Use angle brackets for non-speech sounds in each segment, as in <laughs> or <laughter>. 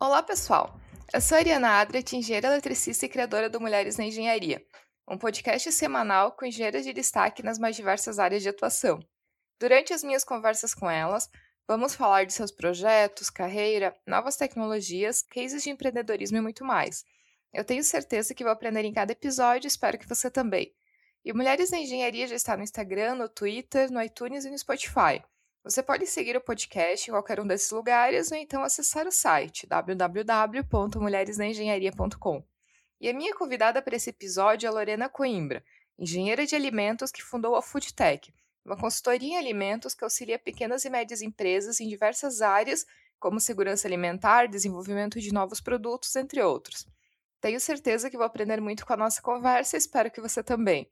Olá, pessoal! Eu sou a Ariana Adret, engenheira eletricista e criadora do Mulheres na Engenharia, um podcast semanal com engenheiras de destaque nas mais diversas áreas de atuação. Durante as minhas conversas com elas, vamos falar de seus projetos, carreira, novas tecnologias, cases de empreendedorismo e muito mais. Eu tenho certeza que vou aprender em cada episódio e espero que você também. E Mulheres na Engenharia já está no Instagram, no Twitter, no iTunes e no Spotify. Você pode seguir o podcast em qualquer um desses lugares ou então acessar o site www.mulheresnaengenharia.com. E a minha convidada para esse episódio é Lorena Coimbra, engenheira de alimentos que fundou a Foodtech, uma consultoria em alimentos que auxilia pequenas e médias empresas em diversas áreas, como segurança alimentar, desenvolvimento de novos produtos, entre outros. Tenho certeza que vou aprender muito com a nossa conversa e espero que você também.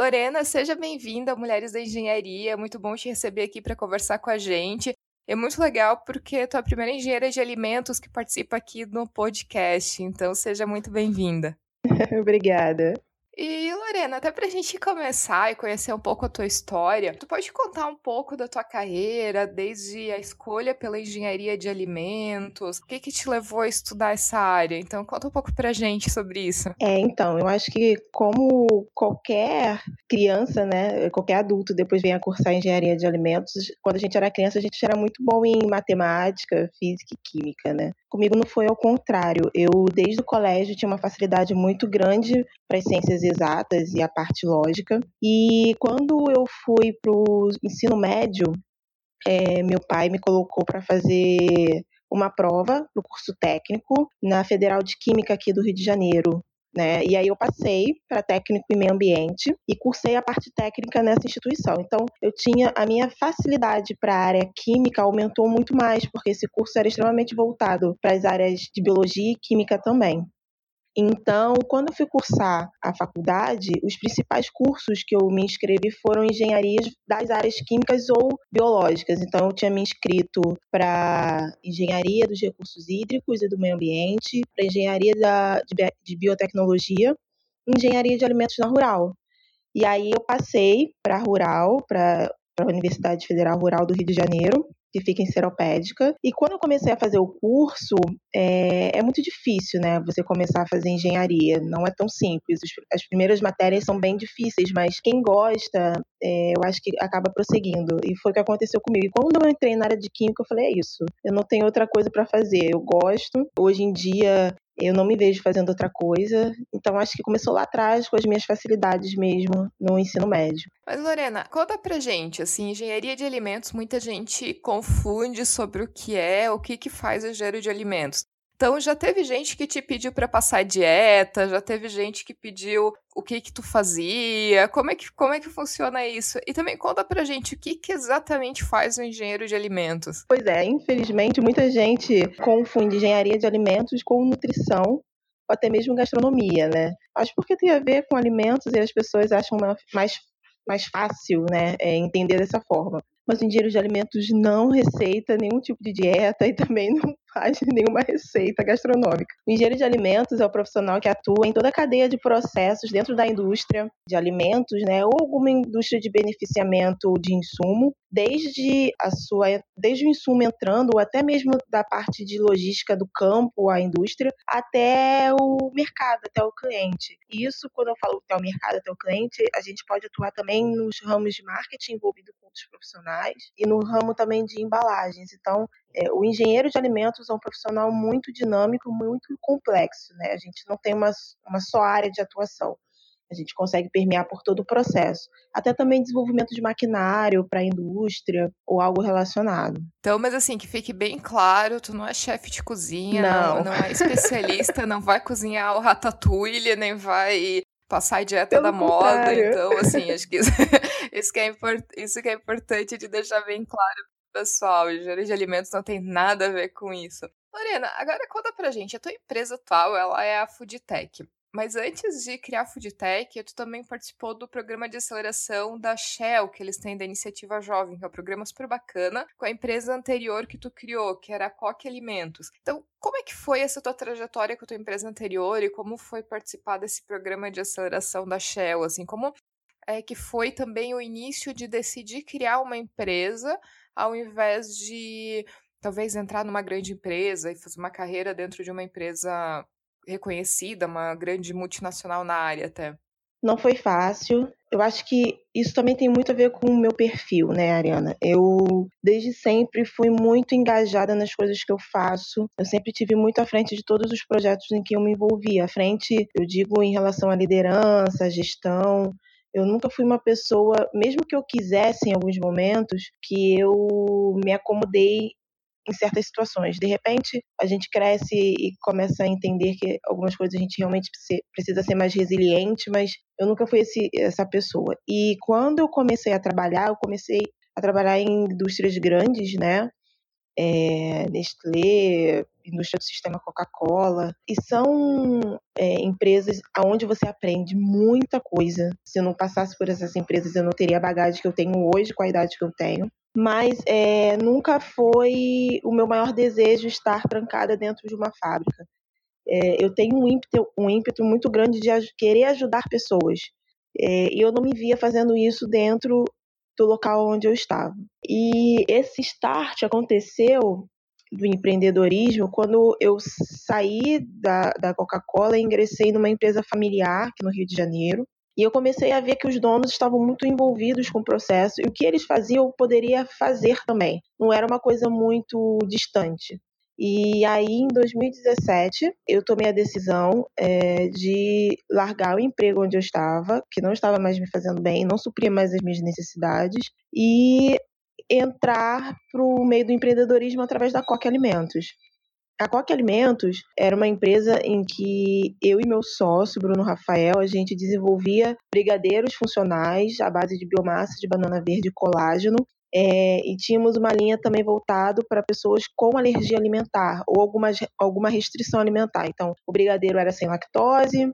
Lorena, seja bem-vinda Mulheres da Engenharia. Muito bom te receber aqui para conversar com a gente. É muito legal porque tu é a primeira engenheira de alimentos que participa aqui no podcast, então seja muito bem-vinda. <laughs> Obrigada. E Lorena, até pra gente começar e conhecer um pouco a tua história, tu pode contar um pouco da tua carreira, desde a escolha pela engenharia de alimentos, o que que te levou a estudar essa área? Então conta um pouco pra gente sobre isso. É, então, eu acho que como qualquer criança, né, qualquer adulto depois vem a cursar engenharia de alimentos, quando a gente era criança a gente era muito bom em matemática, física e química, né? Comigo não foi ao contrário. Eu desde o colégio tinha uma facilidade muito grande para as ciências exatas e a parte lógica. E quando eu fui para o ensino médio, é, meu pai me colocou para fazer uma prova no curso técnico na Federal de Química aqui do Rio de Janeiro. Né? E aí eu passei para técnico em meio ambiente e cursei a parte técnica nessa instituição. Então eu tinha a minha facilidade para a área química aumentou muito mais porque esse curso era extremamente voltado para as áreas de biologia e química também. Então, quando eu fui cursar a faculdade, os principais cursos que eu me inscrevi foram engenharias das áreas químicas ou biológicas. Então, eu tinha me inscrito para engenharia dos recursos hídricos e do meio ambiente, para engenharia da, de, de biotecnologia, engenharia de alimentos na rural. E aí eu passei para rural, para a Universidade Federal Rural do Rio de Janeiro, que fica em Seropédica. E quando eu comecei a fazer o curso, é, é, muito difícil, né? Você começar a fazer engenharia. Não é tão simples. As primeiras matérias são bem difíceis, mas quem gosta, é, eu acho que acaba prosseguindo. E foi o que aconteceu comigo. E quando eu entrei na área de química, eu falei: é isso. Eu não tenho outra coisa para fazer. Eu gosto. Hoje em dia, eu não me vejo fazendo outra coisa. Então acho que começou lá atrás com as minhas facilidades mesmo no ensino médio. Mas Lorena, conta pra gente, assim, engenharia de alimentos, muita gente confunde sobre o que é, o que que faz o engenheiro de alimentos. Então já teve gente que te pediu para passar dieta, já teve gente que pediu o que que tu fazia, como é que, como é que funciona isso? E também conta pra gente o que que exatamente faz o engenheiro de alimentos. Pois é, infelizmente muita gente confunde engenharia de alimentos com nutrição ou até mesmo gastronomia, né? Acho porque tem a ver com alimentos e as pessoas acham mais, mais fácil, né, é, entender dessa forma mas o engenheiro de alimentos não receita nenhum tipo de dieta e <laughs> também não faz nenhuma receita gastronômica. O engenheiro de alimentos é o profissional que atua em toda a cadeia de processos dentro da indústria de alimentos, né, ou alguma indústria de beneficiamento de insumo, desde a sua, desde o insumo entrando, ou até mesmo da parte de logística do campo à indústria, até o mercado, até o cliente. E isso, quando eu falo até o mercado, até o cliente, a gente pode atuar também nos ramos de marketing envolvido profissionais e no ramo também de embalagens. Então, é, o engenheiro de alimentos é um profissional muito dinâmico, muito complexo, né? A gente não tem uma, uma só área de atuação. A gente consegue permear por todo o processo. Até também desenvolvimento de maquinário para a indústria ou algo relacionado. Então, mas assim, que fique bem claro, tu não é chefe de cozinha, não, não, não é especialista, <laughs> não vai cozinhar o ratatouille, nem vai passar a dieta Pelo da contrário. moda. Então, assim, acho que <laughs> isso, isso, que é isso que é importante de deixar bem claro pessoal. Engenharia de alimentos não tem nada a ver com isso. Lorena, agora conta pra gente, a tua empresa atual, ela é a Foodtech. Mas antes de criar a Foodtech, tu também participou do programa de aceleração da Shell, que eles têm da Iniciativa Jovem, que é um programa super bacana, com a empresa anterior que tu criou, que era a Coque Alimentos. Então, como é que foi essa tua trajetória com a tua empresa anterior e como foi participar desse programa de aceleração da Shell? Assim, como é que foi também o início de decidir criar uma empresa ao invés de talvez entrar numa grande empresa e fazer uma carreira dentro de uma empresa reconhecida, uma grande multinacional na área até? Não foi fácil. Eu acho que isso também tem muito a ver com o meu perfil, né, Ariana? Eu, desde sempre, fui muito engajada nas coisas que eu faço. Eu sempre tive muito à frente de todos os projetos em que eu me envolvi. À frente, eu digo, em relação à liderança, à gestão. Eu nunca fui uma pessoa, mesmo que eu quisesse em alguns momentos, que eu me acomodei em certas situações. De repente, a gente cresce e começa a entender que algumas coisas a gente realmente precisa ser mais resiliente, mas eu nunca fui esse, essa pessoa. E quando eu comecei a trabalhar, eu comecei a trabalhar em indústrias grandes, né? É, Nestlé, indústria do sistema Coca-Cola, e são é, empresas onde você aprende muita coisa. Se eu não passasse por essas empresas, eu não teria a bagagem que eu tenho hoje, com a idade que eu tenho mas é, nunca foi o meu maior desejo estar trancada dentro de uma fábrica. É, eu tenho um ímpeto, um ímpeto muito grande de querer ajudar pessoas. E eu não me via fazendo isso dentro do local onde eu estava. E esse start aconteceu do empreendedorismo quando eu saí da, da Coca-Cola e ingressei numa empresa familiar aqui no Rio de Janeiro. E eu comecei a ver que os donos estavam muito envolvidos com o processo e o que eles faziam eu poderia fazer também. Não era uma coisa muito distante. E aí, em 2017, eu tomei a decisão é, de largar o emprego onde eu estava, que não estava mais me fazendo bem, não supria mais as minhas necessidades, e entrar para o meio do empreendedorismo através da Coque Alimentos. A Coque Alimentos era uma empresa em que eu e meu sócio, Bruno Rafael, a gente desenvolvia brigadeiros funcionais à base de biomassa de banana verde e colágeno. É, e tínhamos uma linha também voltado para pessoas com alergia alimentar ou alguma, alguma restrição alimentar. Então, o brigadeiro era sem lactose,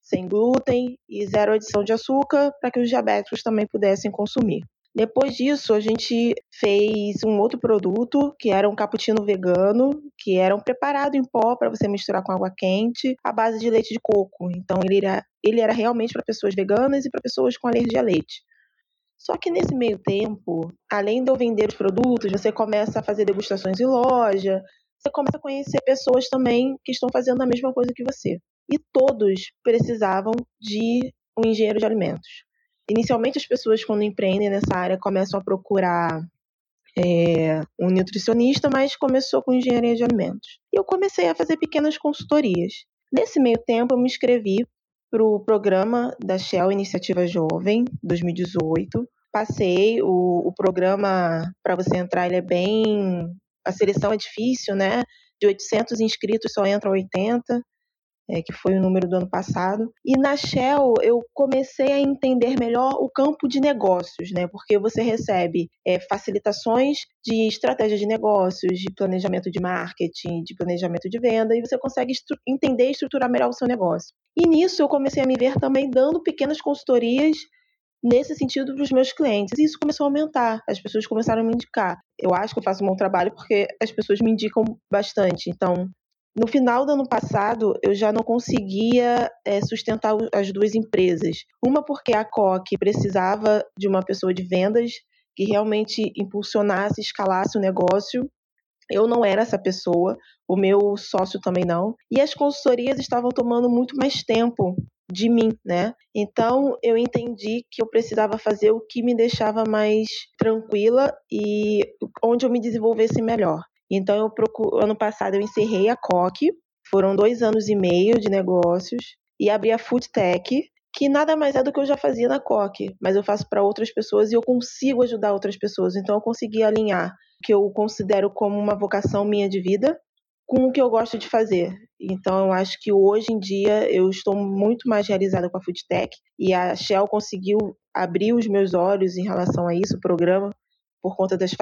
sem glúten e zero adição de açúcar para que os diabéticos também pudessem consumir. Depois disso, a gente fez um outro produto, que era um cappuccino vegano, que era um preparado em pó para você misturar com água quente, à base de leite de coco. Então, ele era, ele era realmente para pessoas veganas e para pessoas com alergia a leite. Só que nesse meio tempo, além de eu vender os produtos, você começa a fazer degustações em loja, você começa a conhecer pessoas também que estão fazendo a mesma coisa que você. E todos precisavam de um engenheiro de alimentos. Inicialmente, as pessoas, quando empreendem nessa área, começam a procurar é, um nutricionista, mas começou com engenharia de alimentos. E eu comecei a fazer pequenas consultorias. Nesse meio tempo, eu me inscrevi para o programa da Shell Iniciativa Jovem 2018. Passei o, o programa para você entrar, ele é bem. A seleção é difícil, né? De 800 inscritos só entram 80 é, que foi o número do ano passado. E na Shell eu comecei a entender melhor o campo de negócios, né? Porque você recebe é, facilitações de estratégia de negócios, de planejamento de marketing, de planejamento de venda, e você consegue entender e estruturar melhor o seu negócio. E nisso eu comecei a me ver também dando pequenas consultorias nesse sentido para os meus clientes. E isso começou a aumentar, as pessoas começaram a me indicar. Eu acho que eu faço um bom trabalho porque as pessoas me indicam bastante. Então, no final do ano passado, eu já não conseguia é, sustentar as duas empresas. Uma porque a COC precisava de uma pessoa de vendas que realmente impulsionasse, escalasse o negócio. Eu não era essa pessoa, o meu sócio também não. E as consultorias estavam tomando muito mais tempo de mim, né? Então eu entendi que eu precisava fazer o que me deixava mais tranquila e onde eu me desenvolvesse melhor. Então, eu procuro, ano passado eu encerrei a COC, foram dois anos e meio de negócios, e abri a Foodtech, que nada mais é do que eu já fazia na COC, mas eu faço para outras pessoas e eu consigo ajudar outras pessoas. Então, eu consegui alinhar o que eu considero como uma vocação minha de vida com o que eu gosto de fazer. Então, eu acho que hoje em dia eu estou muito mais realizada com a Foodtech e a Shell conseguiu abrir os meus olhos em relação a isso, o programa, por conta das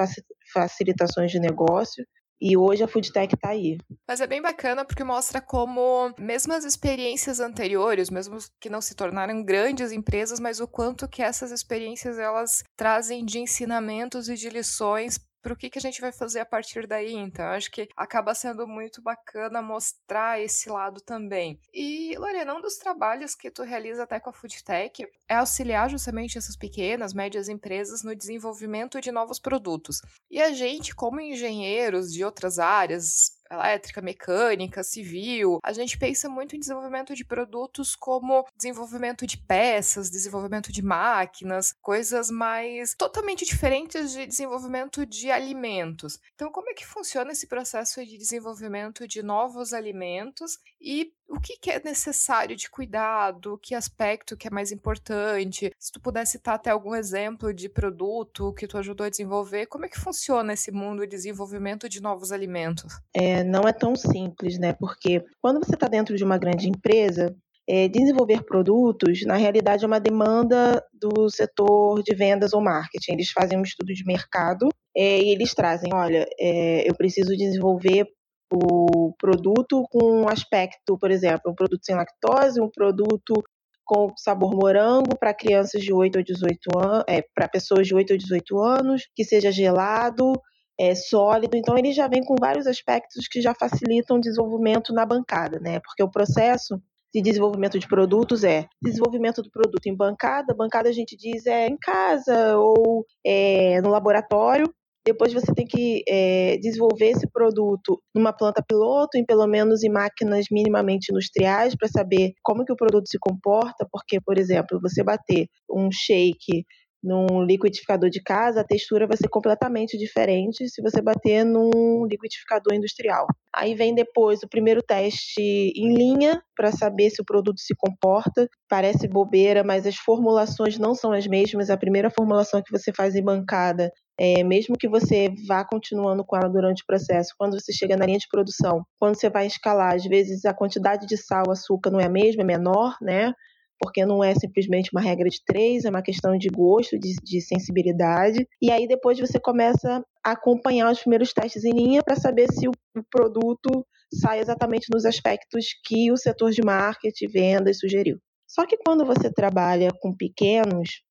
facilitações de negócio. E hoje a Foodtech está aí. Mas é bem bacana porque mostra como, mesmo as experiências anteriores, mesmo que não se tornaram grandes empresas, mas o quanto que essas experiências elas trazem de ensinamentos e de lições para o que, que a gente vai fazer a partir daí. Então, acho que acaba sendo muito bacana mostrar esse lado também. E, Lorena, um dos trabalhos que tu realiza até com a Foodtech é auxiliar justamente essas pequenas, médias empresas no desenvolvimento de novos produtos. E a gente, como engenheiros de outras áreas, elétrica, mecânica, civil. A gente pensa muito em desenvolvimento de produtos como desenvolvimento de peças, desenvolvimento de máquinas, coisas mais totalmente diferentes de desenvolvimento de alimentos. Então, como é que funciona esse processo de desenvolvimento de novos alimentos e o que, que, é necessário de cuidado, que aspecto que é mais importante. Se tu puder citar até algum exemplo de produto que tu ajudou a desenvolver, como é que funciona esse mundo de desenvolvimento de novos alimentos? É, não é tão simples, né? Porque quando você está dentro de uma grande empresa, é, desenvolver produtos, na realidade, é uma demanda do setor de vendas ou marketing. Eles fazem um estudo de mercado é, e eles trazem, olha, é, eu preciso desenvolver o produto com um aspecto, por exemplo, um produto sem lactose, um produto com sabor morango para crianças de 8 a 18 anos, é, para pessoas de 8 a 18 anos, que seja gelado, é, sólido. Então, ele já vem com vários aspectos que já facilitam o desenvolvimento na bancada, né? Porque o processo de desenvolvimento de produtos é desenvolvimento do produto em bancada. Bancada a gente diz é em casa ou é, no laboratório. Depois você tem que é, desenvolver esse produto numa planta piloto, em pelo menos em máquinas minimamente industriais, para saber como que o produto se comporta, porque, por exemplo, você bater um shake num liquidificador de casa, a textura vai ser completamente diferente se você bater num liquidificador industrial. Aí vem depois o primeiro teste em linha para saber se o produto se comporta. Parece bobeira, mas as formulações não são as mesmas. A primeira formulação que você faz em bancada é, mesmo que você vá continuando com ela durante o processo, quando você chega na linha de produção, quando você vai escalar, às vezes a quantidade de sal, açúcar não é a mesma, é menor, né? Porque não é simplesmente uma regra de três, é uma questão de gosto, de, de sensibilidade. E aí depois você começa a acompanhar os primeiros testes em linha para saber se o, produto sai exatamente nos aspectos que o setor de marketing, vendas sugeriu. Só que quando você trabalha com pequenos,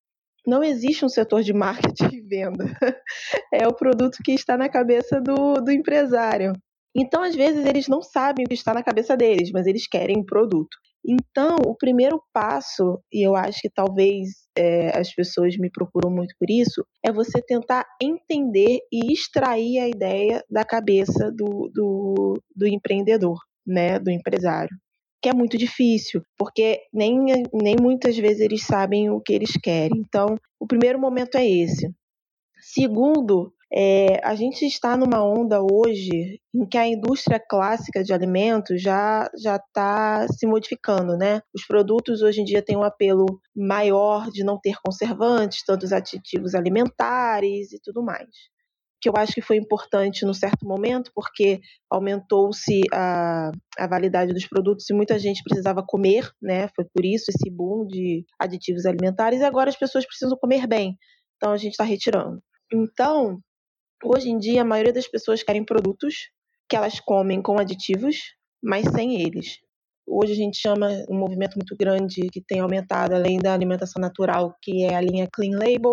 não existe um setor de marketing e venda. <laughs> É o produto que está na cabeça do, do empresário. Então, às vezes, eles não sabem o que está na cabeça deles, mas eles querem o produto. Então, o primeiro passo, e eu acho que talvez é, as pessoas me procuram muito por isso, é você tentar entender e extrair a ideia da cabeça do, do, do empreendedor, né, do empresário que é muito difícil, porque nem, nem muitas vezes eles sabem o que eles querem. Então, o primeiro momento é esse. Segundo, é, a gente está numa onda hoje em que a indústria clássica de alimentos já já está se modificando, né? Os produtos hoje em dia têm um apelo maior de não ter conservantes, tantos aditivos alimentares e tudo mais que eu acho que foi importante no certo momento, porque aumentou-se a, a validade dos produtos e muita gente precisava comer, né? Foi por isso esse boom de aditivos alimentares, e agora as pessoas precisam comer bem. Então a gente está retirando. Então, hoje em dia, a maioria das pessoas querem produtos que elas comem com aditivos, mas sem eles. Hoje a gente chama um movimento muito grande que tem aumentado, além da alimentação natural, que é a linha Clean Label,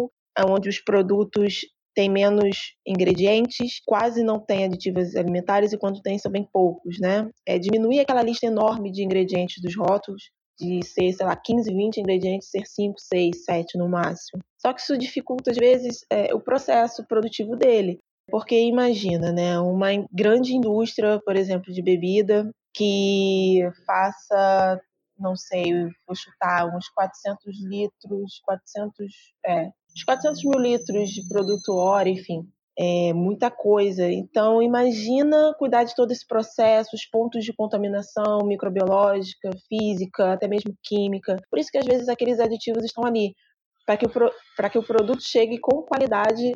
onde os produtos tem menos ingredientes, quase não tem aditivos alimentares e quando tem são bem poucos, né? É, diminuir aquela lista enorme de ingredientes dos rótulos, de ser, sei lá, 15, 20 ingredientes, ser 5, 6, 7 no máximo. Só que isso dificulta, às vezes, é, o processo produtivo dele. Porque imagina, né, uma grande indústria, por exemplo, de bebida, que faça, não sei, vou chutar, uns 400 litros, 400, é, uns 400 mil litros de produto hora, enfim, é muita coisa. Então, imagina cuidar de todo esse processo, os pontos de contaminação microbiológica, física, até mesmo química. Por isso que às vezes aqueles aditivos estão ali, para que, o, que o produto chegue com qualidade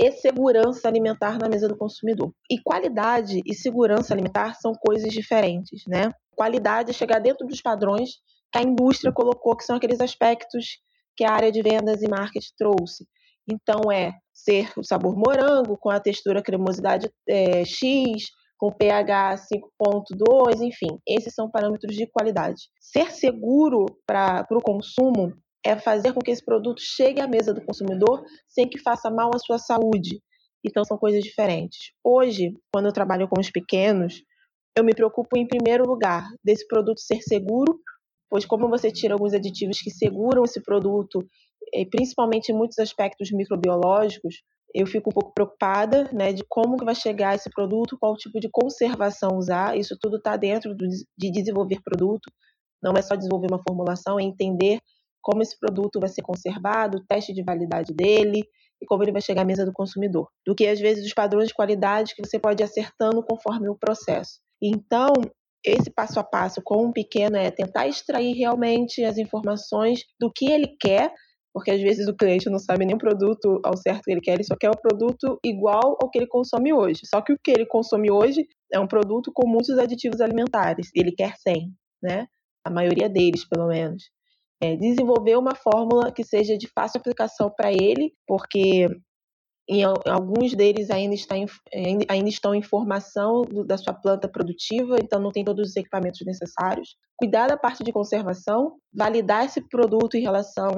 e segurança alimentar na mesa do consumidor. E qualidade e segurança alimentar são coisas diferentes, né? Qualidade é chegar dentro dos padrões que a indústria colocou, que são aqueles aspectos que a área de vendas e marketing trouxe. Então, é ser o sabor morango, com a textura cremosidade é, X, com pH 5.2, enfim, esses são parâmetros de qualidade. Ser seguro para o consumo é fazer com que esse produto chegue à mesa do consumidor sem que faça mal à sua saúde. Então são coisas diferentes. Hoje, quando eu trabalho com os pequenos, eu me preocupo em primeiro lugar desse produto ser seguro, pois como você tira alguns aditivos que seguram esse produto, e principalmente em muitos aspectos microbiológicos, eu fico um pouco preocupada né, de como que vai chegar esse produto, qual tipo de conservação usar. Isso tudo está dentro do, de desenvolver produto. Não é só desenvolver uma formulação, é entender como esse produto vai ser conservado, o teste de validade dele e como ele vai chegar à mesa do consumidor. Do que às vezes os padrões de qualidade que você pode ir acertando conforme o processo. Então, esse passo a passo com um pequeno é tentar extrair realmente as informações do que ele quer porque às vezes o cliente não sabe nem o produto ao certo que ele quer, ele só quer o produto igual ao que ele consome hoje. Só que o que ele consome hoje é um produto com muitos aditivos alimentares, ele quer 100, né? A maioria deles, pelo menos. É, desenvolver uma fórmula que seja de fácil aplicação para ele, porque em alguns deles ainda, está em, ainda estão em formação do, da sua planta produtiva, então não tem todos os equipamentos necessários. Cuidar da parte de conservação, validar esse produto em relação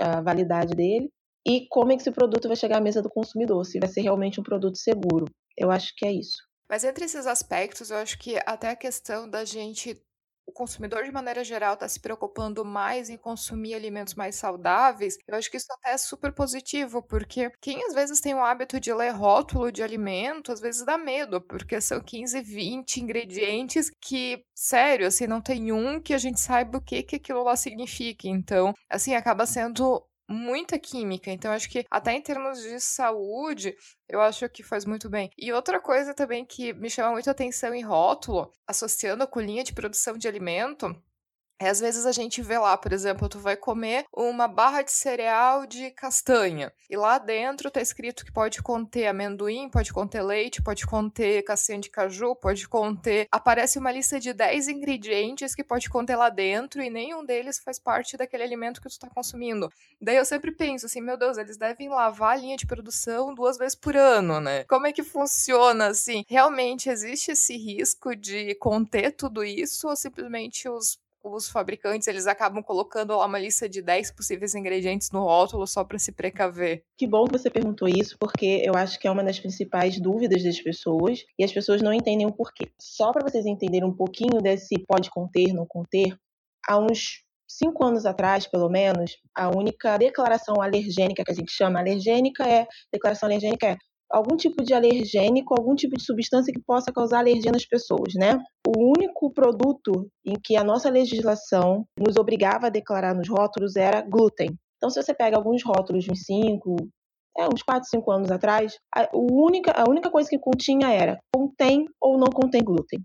à validade dele e como é que esse produto vai chegar à mesa do consumidor, se vai ser realmente um produto seguro. Eu acho que é isso. Mas entre esses aspectos, eu acho que até a questão da gente o consumidor, de maneira geral, está se preocupando mais em consumir alimentos mais saudáveis, eu acho que isso até é super positivo, porque quem às vezes tem o hábito de ler rótulo de alimento, às vezes dá medo, porque são 15, 20 ingredientes que, sério, assim, não tem um que a gente saiba o que, que aquilo lá significa. Então, assim, acaba sendo muita química. Então, acho que até em termos de saúde, eu acho que faz muito bem. E outra coisa também que me chama muito atenção em rótulo, associando com linha de produção de alimento, é, às vezes a gente vê lá, por exemplo, tu vai comer uma barra de cereal de castanha. E lá dentro tá escrito que pode conter amendoim, pode conter leite, pode conter castanha de caju, pode conter. Aparece uma lista de 10 ingredientes que pode conter lá dentro e nenhum deles faz parte daquele alimento que tu tá consumindo. Daí eu sempre penso assim, meu Deus, eles devem lavar a linha de produção duas vezes por ano, né? Como é que funciona assim? Realmente existe esse risco de conter tudo isso ou simplesmente os os fabricantes eles acabam colocando lá uma lista de 10 possíveis ingredientes no rótulo só para se precaver. Que bom que você perguntou isso, porque eu acho que é uma das principais dúvidas das pessoas e as pessoas não entendem o porquê. Só para vocês entenderem um pouquinho desse pode conter, não conter, há uns cinco anos atrás, pelo menos, a única declaração alergênica que a gente chama alergênica é declaração alergênica é algum tipo de alergênico, algum tipo de substância que possa causar alergia nas pessoas, né? O único produto em que a nossa legislação nos obrigava a declarar nos rótulos era glúten. Então, se você pega alguns rótulos uns 5, é, uns 4, 5 anos atrás, a única, a única coisa que continha era contém ou não contém glúten.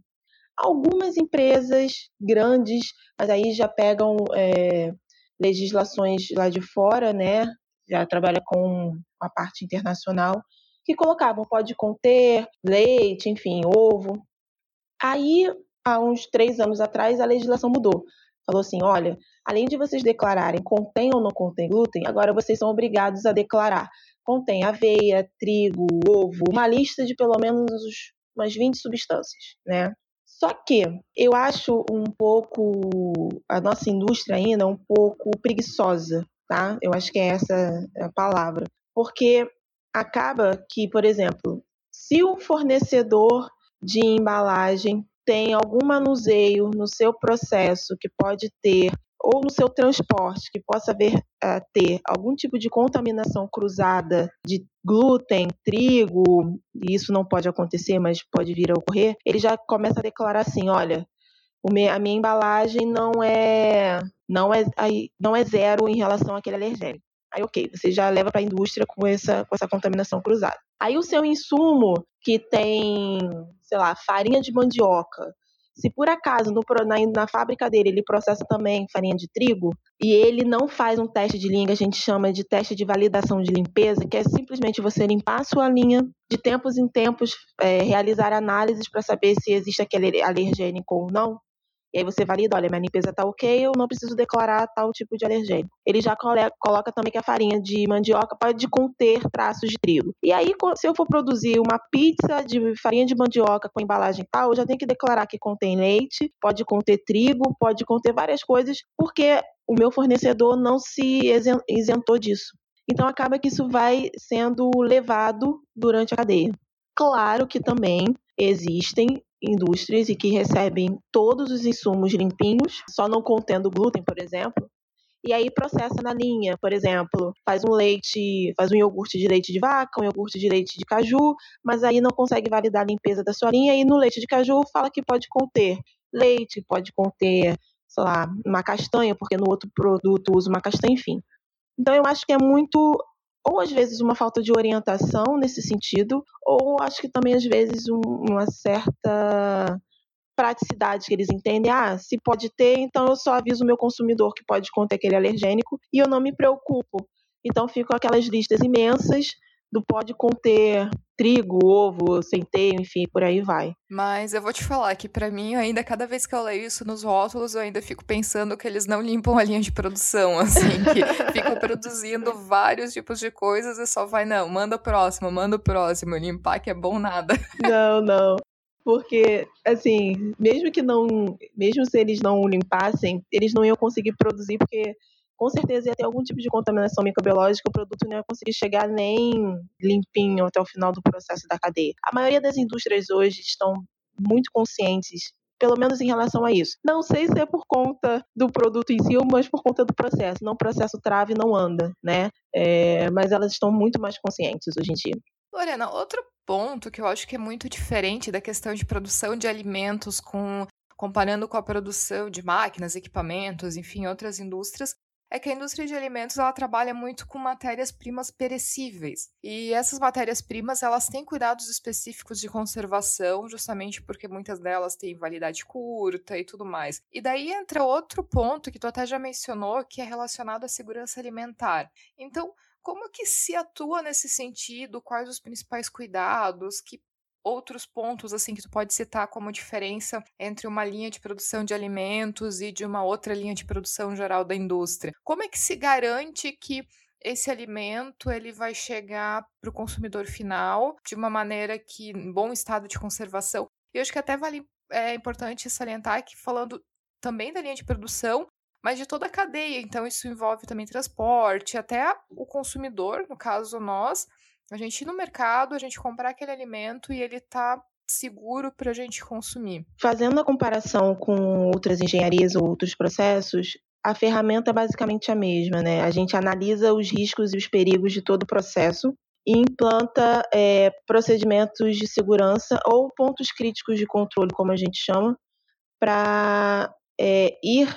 Algumas empresas grandes, mas aí já pegam é, legislações lá de fora, né? Já trabalha com a parte internacional, que colocavam pode conter leite, enfim, ovo. Aí, há uns três anos atrás, a legislação mudou. Falou assim: olha, além de vocês declararem contém ou não contém glúten, agora vocês são obrigados a declarar contém aveia, trigo, ovo, uma lista de pelo menos umas 20 substâncias, né? Só que eu acho um pouco a nossa indústria ainda um pouco preguiçosa, tá? Eu acho que é essa a palavra. Porque acaba que, por exemplo, se o fornecedor de embalagem tem algum manuseio no seu processo que pode ter ou no seu transporte que possa haver, uh, ter algum tipo de contaminação cruzada de glúten, trigo, isso não pode acontecer, mas pode vir a ocorrer, ele já começa a declarar assim, olha, a minha embalagem não é não é não é zero em relação àquele alergênico. Aí, ok, você já leva para a indústria com essa, com essa contaminação cruzada. Aí, o seu insumo, que tem, sei lá, farinha de mandioca, se por acaso no, na, na, fábrica dele ele processa também farinha de trigo e ele não faz um teste de linha que a gente chama de teste de validação de limpeza, que é simplesmente você limpar a sua linha de tempos em tempos, é, realizar análises para saber se existe aquele alergênico ou não, E aí você valida, olha, minha limpeza está ok, eu não preciso declarar tal tipo de alergênico. Ele já coloca também que a farinha de mandioca pode conter traços de trigo. E aí, se eu for produzir uma pizza de farinha de mandioca com embalagem tal, eu já tenho que declarar que contém leite, pode conter trigo, pode conter várias coisas, porque o meu fornecedor não se isentou disso. Então acaba que isso vai sendo levado durante a cadeia. Claro que também existem indústrias e que recebem todos os insumos limpinhos, só não contendo glúten, por exemplo, e aí processa na linha, por exemplo, faz um leite, faz um iogurte de leite de vaca, um iogurte de leite de caju, mas aí não consegue validar a limpeza da sua linha e no leite de caju fala que pode conter leite, pode conter, sei lá, uma castanha, porque no outro produto usa uma castanha, enfim. Então eu acho que é muito ou às vezes uma falta de orientação nesse sentido, ou acho que também às vezes um, uma certa praticidade que eles entendem. Ah, se pode ter, então eu só aviso o meu consumidor que pode conter aquele alergênico e eu não me preocupo. Então ficam aquelas listas imensas do pode conter trigo, ovo, centeio, enfim, por aí vai. Mas eu vou te falar que para mim ainda cada vez que eu leio isso nos rótulos, eu ainda fico pensando que eles não limpam a linha de produção, <laughs> assim, que ficam produzindo vários tipos de coisas e só vai não, manda o próximo, manda o próximo, limpar que é bom nada. <laughs> Não, não. Porque, assim, mesmo que não. Mesmo se eles não limpassem, eles não iam conseguir produzir, porque com certeza ia ter algum tipo de contaminação microbiológica, o produto não ia conseguir chegar nem limpinho até o final do processo da cadeia. A maioria das indústrias hoje estão muito conscientes pelo menos em relação a isso. Não sei se é por conta do produto em si, mas por conta do processo. Não o processo trave não anda, né? É, mas elas estão muito mais conscientes hoje em dia. Lorena, outro ponto que eu acho que é muito diferente da questão de produção de alimentos com comparando com a produção de máquinas, equipamentos, enfim, outras indústrias, é que a indústria de alimentos ela trabalha muito com matérias-primas perecíveis. E essas matérias-primas elas têm cuidados específicos de conservação, justamente porque muitas delas têm validade curta e tudo mais. E daí entra outro ponto que tu até já mencionou, que é relacionado à segurança alimentar. Então, como que se atua nesse sentido? Quais os principais cuidados? Que outros pontos assim que tu pode citar como diferença entre uma linha de produção de alimentos e de uma outra linha de produção geral da indústria? Como é que se garante que esse alimento ele vai chegar para o consumidor final de uma maneira que em bom estado de conservação? E eu acho que até vale é importante salientar que falando também da linha de produção, mas de toda a cadeia. Então, isso envolve também transporte, até o consumidor, no caso nós, a gente ir no mercado, a gente comprar aquele alimento e ele tá seguro para a gente consumir. Fazendo a comparação com outras engenharias ou outros processos, a ferramenta é basicamente a mesma, né? A gente analisa os riscos e os perigos de todo o processo e implanta é, procedimentos de segurança ou pontos críticos de controle, como a gente chama, para é, ir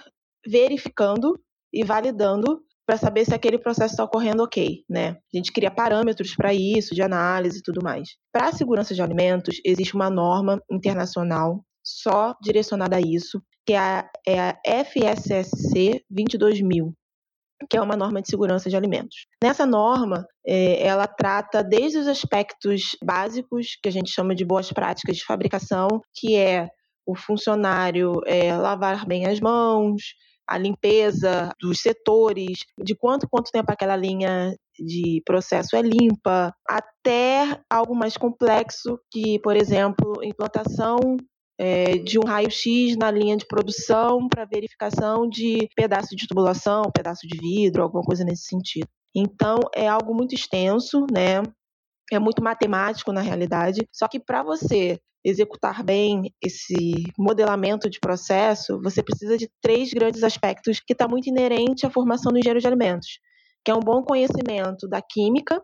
verificando e validando para saber se aquele processo está ocorrendo ok, né? A gente cria parâmetros para isso, de análise e tudo mais. Para a segurança de alimentos, existe uma norma internacional só direcionada a isso, que é a, é a FSSC 22000, que é uma norma de segurança de alimentos. Nessa norma, é, ela trata desde os aspectos básicos, que a gente chama de boas práticas de fabricação, que é o funcionário é, lavar bem as mãos, a limpeza dos setores, de quanto quanto tempo aquela linha de processo é limpa, até algo mais complexo, que, por exemplo, implantação é, de um raio-x na linha de produção para verificação de pedaço de tubulação, pedaço de vidro, alguma coisa nesse sentido. Então, é algo muito extenso, né? É muito matemático na realidade. Só que para você executar bem esse modelamento de processo, você precisa de três grandes aspectos que está muito inerente à formação do engenheiro de alimentos, que é um bom conhecimento da química,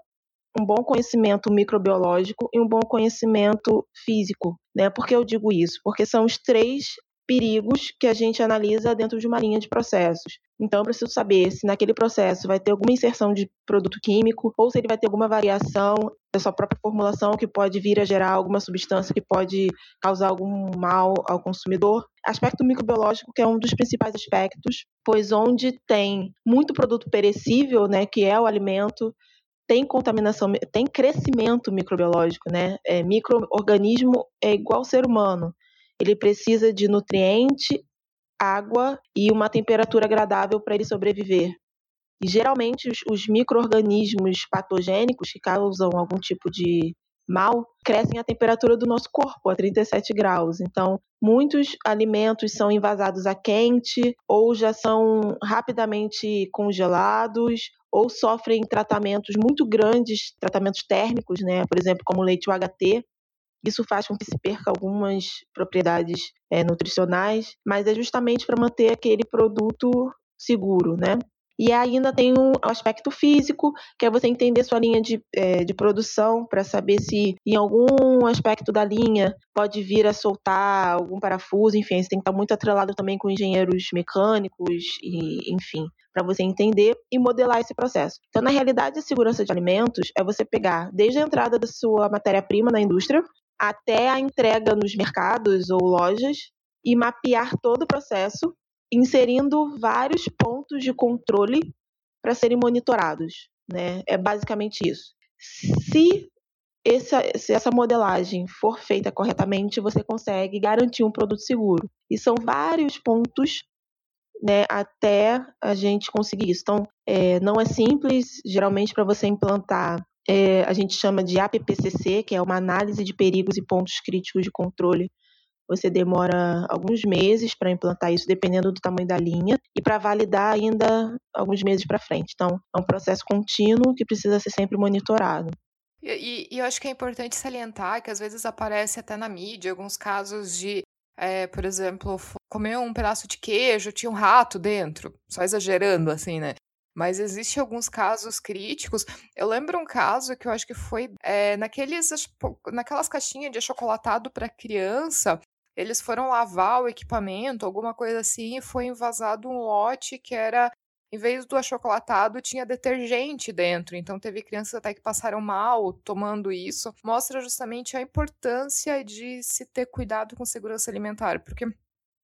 um bom conhecimento microbiológico e um bom conhecimento físico. Né? Por que eu digo isso? Porque são os três perigos que a gente analisa dentro de uma linha de processos. Então, eu preciso saber se naquele processo vai ter alguma inserção de produto químico ou se ele vai ter alguma variação da sua própria formulação que pode vir a gerar alguma substância que pode causar algum mal ao consumidor. Aspecto microbiológico, que é um dos principais aspectos, pois onde tem muito produto perecível, né, que é o alimento, tem contaminação, tem crescimento microbiológico, né? É, microorganismo é igual ser humano. Ele precisa de nutriente água e uma temperatura agradável para ele sobreviver. E geralmente os, os micro-organismos patogênicos que causam algum tipo de mal crescem a temperatura do nosso corpo a 37 graus. Então, muitos alimentos são envasados a quente ou já são rapidamente congelados ou sofrem tratamentos muito grandes, tratamentos térmicos, né? Por exemplo, como leite UHT. Isso faz com que se perca algumas propriedades é, nutricionais, mas é justamente para manter aquele produto seguro, né? E ainda tem um aspecto físico, que é você entender sua linha de, é, de produção, para saber se em algum aspecto da linha pode vir a soltar algum parafuso, enfim, você tem que estar muito atrelado também com engenheiros mecânicos, e, enfim, para você entender e modelar esse processo. Então, na realidade, a segurança de alimentos é você pegar desde a entrada da sua matéria-prima na indústria até a entrega nos mercados ou lojas e mapear todo o processo inserindo vários pontos de controle para serem monitorados. Né? É basicamente isso. Se essa, se essa modelagem for feita corretamente, você consegue garantir um produto seguro. E são vários pontos né, até a gente conseguir isso. Então, é, não é simples, geralmente, para você implantar, é, a gente chama de APPCC, que é uma análise de perigos e pontos críticos de controle você demora alguns meses para implantar isso, dependendo do tamanho da linha, e para validar ainda alguns meses para frente. Então, é um processo contínuo que precisa ser sempre monitorado. E, e, eu acho que é importante salientar que às vezes aparece até na mídia alguns casos de, é, por exemplo, comer um pedaço de queijo, tinha um rato dentro, só exagerando assim, né? Mas existe alguns casos críticos. Eu lembro um caso que eu acho que foi é, naqueles, naquelas caixinhas de achocolatado para criança eles foram lavar o equipamento, alguma coisa assim, e foi invasado um lote que era, em vez do achocolatado, tinha detergente dentro. Então teve crianças até que passaram mal tomando isso. Mostra justamente a importância de se ter cuidado com segurança alimentar, porque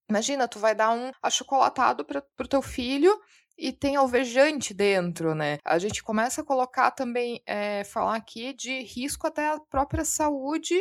imagina, tu vai dar um achocolatado para o teu filho e tem alvejante dentro, né? A gente começa a colocar também, é, falar aqui de risco até à própria saúde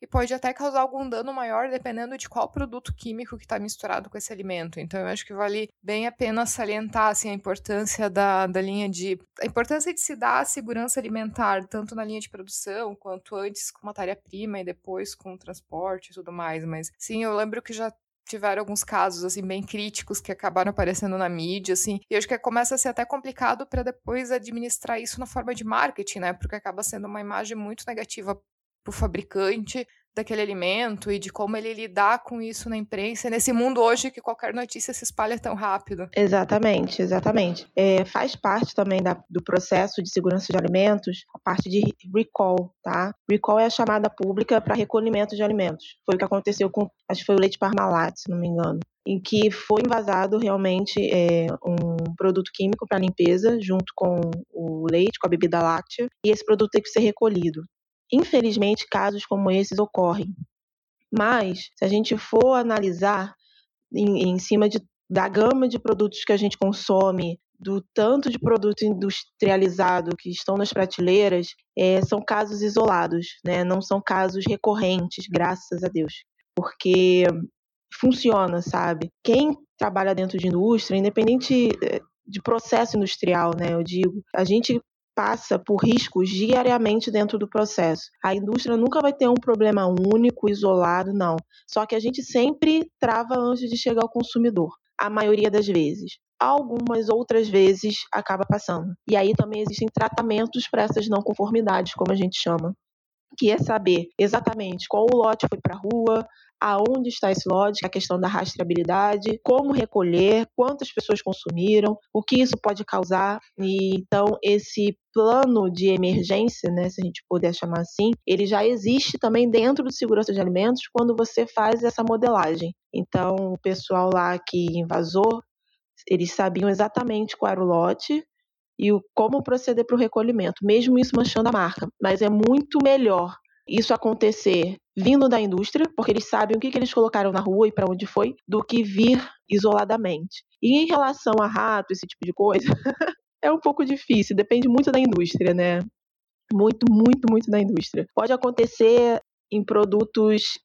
e pode até causar algum dano maior dependendo de qual produto químico que está misturado com esse alimento. Então, eu acho que vale bem a pena salientar assim, a importância da, da linha de. a importância de se dar a segurança alimentar, tanto na linha de produção, quanto antes com matéria-prima e depois com o transporte e tudo mais. Mas sim, eu lembro que já tiveram alguns casos assim bem críticos que acabaram aparecendo na mídia assim e acho que começa a ser até complicado para depois administrar isso na forma de marketing né porque acaba sendo uma imagem muito negativa para o fabricante daquele alimento e de como ele lidar com isso na imprensa, nesse mundo hoje que qualquer notícia se espalha tão rápido. Exatamente, exatamente. É, faz parte também da, do processo de segurança de alimentos a parte de recall, tá? Recall é a chamada pública para recolhimento de alimentos. Foi o que aconteceu com, acho que foi o leite Parmalat, se não me engano em que foi invasado realmente é, um produto químico para limpeza junto com o leite, com a bebida láctea, e esse produto tem que ser recolhido. Infelizmente, casos como esses ocorrem. Mas, se a gente for analisar em, em cima de, da gama de produtos que a gente consome, do tanto de produto industrializado que estão nas prateleiras, é, são casos isolados, né? não são casos recorrentes, graças a Deus. Porque funciona, sabe? Quem trabalha dentro de indústria, independente é, de processo industrial, né? Eu digo, a gente passa por riscos diariamente dentro do processo. A indústria nunca vai ter um problema único, isolado, não. Só que a gente sempre trava antes de chegar ao consumidor, a maioria das vezes. Algumas outras vezes acaba passando. E aí também existem tratamentos para essas não conformidades, como a gente chama que é saber exatamente qual o lote foi para a rua, aonde está esse lote, a questão da rastreabilidade, como recolher, quantas pessoas consumiram, o que isso pode causar. E, então, esse plano de emergência, né, se a gente puder chamar assim, ele já existe também dentro do segurança de alimentos quando você faz essa modelagem. Então, o pessoal lá que invasou, eles sabiam exatamente qual era o lote, e o, como proceder para o recolhimento, mesmo isso manchando a marca. Mas é muito melhor isso acontecer vindo da indústria, porque eles sabem o que, que eles colocaram na rua e para onde foi, do que vir isoladamente. E em relação a rato, esse tipo de coisa, <laughs> é um pouco difícil, depende muito da indústria, né? Muito, muito, muito da indústria. Pode acontecer em produtos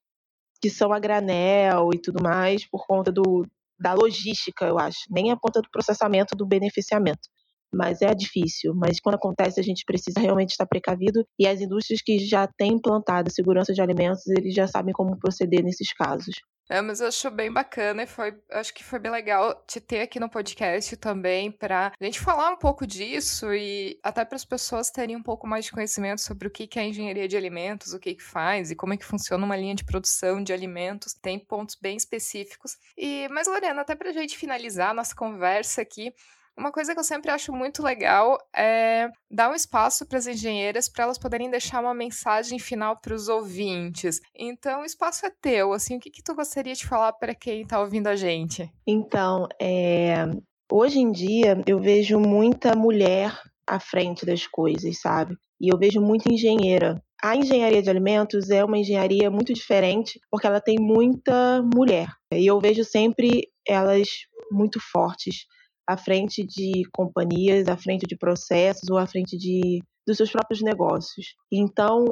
que são a granel e tudo mais, por conta do, da logística, eu acho, nem a ponta do processamento do beneficiamento. Mas é difícil. Mas quando acontece, a gente precisa realmente estar precavido. E as indústrias que já têm implantado segurança de alimentos, eles já sabem como proceder nesses casos. É, mas eu acho bem bacana e foi, acho que foi bem legal te ter aqui no podcast também para a gente falar um pouco disso e até para as pessoas terem um pouco mais de conhecimento sobre o que, que é engenharia de alimentos, o que, que faz e como é que funciona uma linha de produção de alimentos. Tem pontos bem específicos. E, mas Lorena, até para a gente finalizar a nossa conversa aqui, uma coisa que eu sempre acho muito legal é dar um espaço para as engenheiras para elas poderem deixar uma mensagem final para os ouvintes. Então, o espaço é teu. Assim, o que, que tu gostaria de falar para quem está ouvindo a gente? Então, é... hoje em dia eu vejo muita mulher à frente das coisas, sabe? E eu vejo muita engenheira. A engenharia de alimentos é uma engenharia muito diferente porque ela tem muita mulher. E eu vejo sempre elas muito fortes à frente de companhias, à frente de processos ou à frente de, dos seus próprios negócios. Então,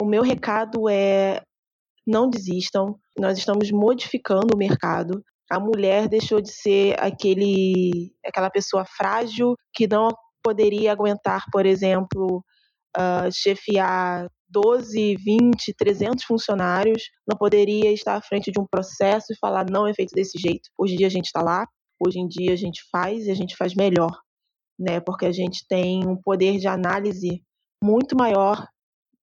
o meu recado é não desistam. Nós estamos modificando o mercado. A mulher deixou de ser aquele, aquela pessoa frágil que não poderia aguentar, por exemplo, uh, chefiar 12, 20, 300 funcionários, não poderia estar à frente de um processo e falar não é feito desse jeito. Hoje em dia a gente está lá, hoje em dia a gente faz e a gente faz melhor, né? Porque a gente tem um poder de análise muito maior,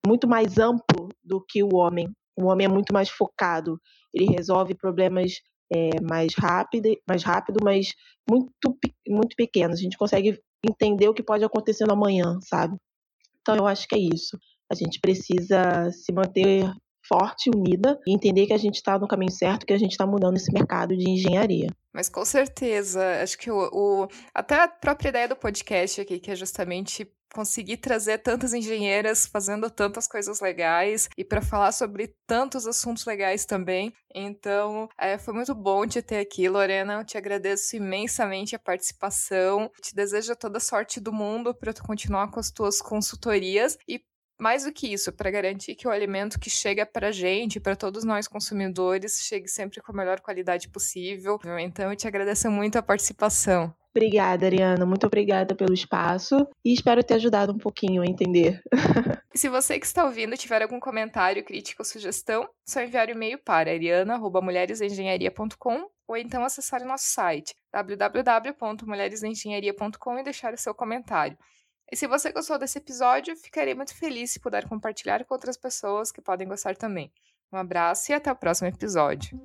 muito mais amplo do que o homem. O homem é muito mais focado, ele resolve problemas é, mais rápido, mais rápido, mas muito muito pequenos. A gente consegue entender o que pode acontecer no amanhã, sabe? Então eu acho que é isso. A gente precisa se manter forte, unida e entender que a gente está no caminho certo, que a gente está mudando esse mercado de engenharia. Mas com certeza, acho que o, o, até a própria ideia do podcast aqui, que é justamente conseguir trazer tantas engenheiras fazendo tantas coisas legais e para falar sobre tantos assuntos legais também. Então, é, foi muito bom te ter aqui, Lorena. Eu te agradeço imensamente a participação. Te desejo toda a sorte do mundo para tu continuar com as tuas consultorias e mais do que isso, para garantir que o alimento que chega para a gente, para todos nós consumidores, chegue sempre com a melhor qualidade possível. Então, eu te agradeço muito a participação. Obrigada, Ariana. Muito obrigada pelo espaço e espero ter ajudado um pouquinho a entender. <laughs> se você que está ouvindo tiver algum comentário, crítica ou sugestão, só enviar o um e-mail para ariana.mulheresengenharia.com ou então acessar o nosso site www.mulheresengenharia.com e deixar o seu comentário. E se você gostou desse episódio, ficarei muito feliz se puder compartilhar com outras pessoas que podem gostar também. Um abraço e até o próximo episódio.